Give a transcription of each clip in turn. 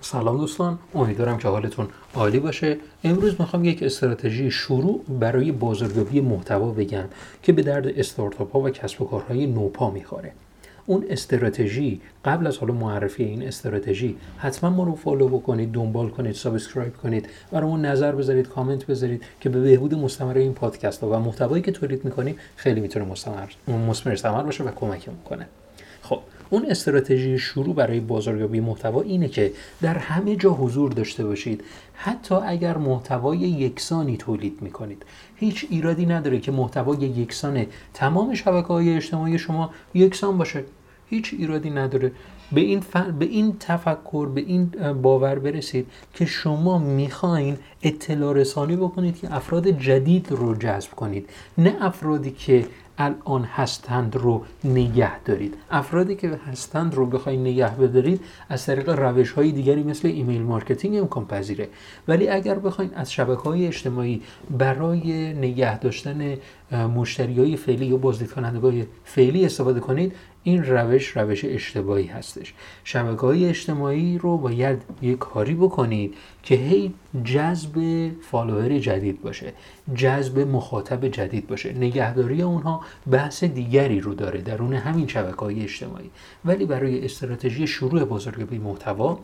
سلام دوستان امیدوارم که حالتون عالی باشه. امروز می‌خوام یک استراتژی شروع برای بازاریابی محتوا بگم که به درد استارتاپ ها و کسب و کارهای نوپا می‌خوره. اون استراتژی قبل از حالا معرفی این استراتژی حتما ما رو فالو بکنید دنبال کنید subscribe کنید برامون نظر بذارید کامنت بذارید که به بهبود مستمر این پادکست ها و محتوایی که تولید می‌کنیم خیلی می‌تونه مستمر مثمر باشه و کمکمون کنه. خب اون استراتژی شروع برای بازاریابی محتوا اینه که در همه جا حضور داشته باشید. حتی اگر محتوای یکسانی تولید می‌کنید. هیچ ایرادی نداره که محتوای یکسان تمام شبکه های اجتماعی شما یکسان باشه. هیچ ایرادی نداره. به این, به این تفکر به این باور برسید که شما می‌خواین اطلاع رسانی بکنید که افراد جدید رو جذب کنید. نه افرادی که الان هستند رو نگه دارید. افرادی که هستند رو بخواید نگه بدارید از طریق روش های دیگری مثل ایمیل مارکتینگ امکان پذیره. ولی اگر بخواید از شبکه های اجتماعی برای نگه داشتن مشتری های فعلی یا بازدید کنندگان فعلی استفاده کنید این روش روش اشتباهی هستش. شبکه های اجتماعی رو باید یک کاری بکنید که هی جذب فالوور جدید باشه جذب مخاطب جدید باشه نگهداری اونها بحث دیگری رو داره درون همین شبکه های اجتماعی. ولی برای استراتژی شروع بازاریابی محتوا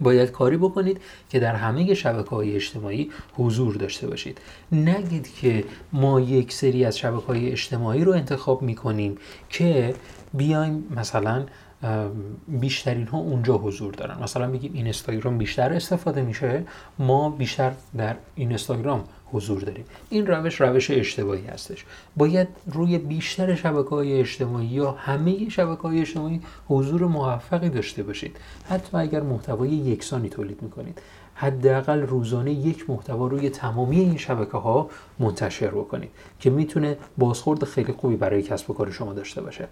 باید کاری بکنید که در همه شبکه های اجتماعی حضور داشته باشید. نگید که ما یک سری از شبکه های اجتماعی رو انتخاب می‌کنیم که بیایم مثلا بیشترین ها اونجا حضور دارن. مثلا میگیم این اینستاگرام بیشتر استفاده میشه ما بیشتر در اینستاگرام حضور داریم. این روش روش اشتباهی هستش. باید روی بیشتر شبکه های اجتماعی یا همه شبکه های اجتماعی حضور موفقی داشته باشید. حتی اگر محتوای یکسانی تولید می‌کنید. حداقل روزانه یک محتوا روی تمامی این شبکه ها منتشر بکنید که می‌تونه بازخورد خیلی خوبی برای کسب و کار شما داشته باشه.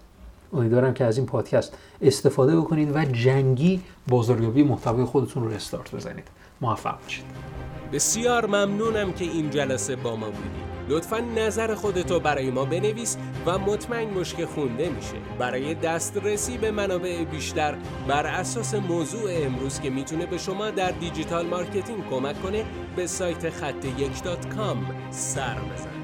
امیدوارم که از این پادکست استفاده بکنید و جنگ بازاریابی محتوای خودتون رو استارت بزنید. موفق باشید. بسیار ممنونم که این جلسه با ما بودید لطفا نظر خودتو برای ما بنویس و مطمئن که خونده میشه. برای دسترسی به منابع بیشتر بر اساس موضوع امروز که می‌تونه به شما در دیجیتال مارکتینگ کمک کنه به سایت خط یک سر بزن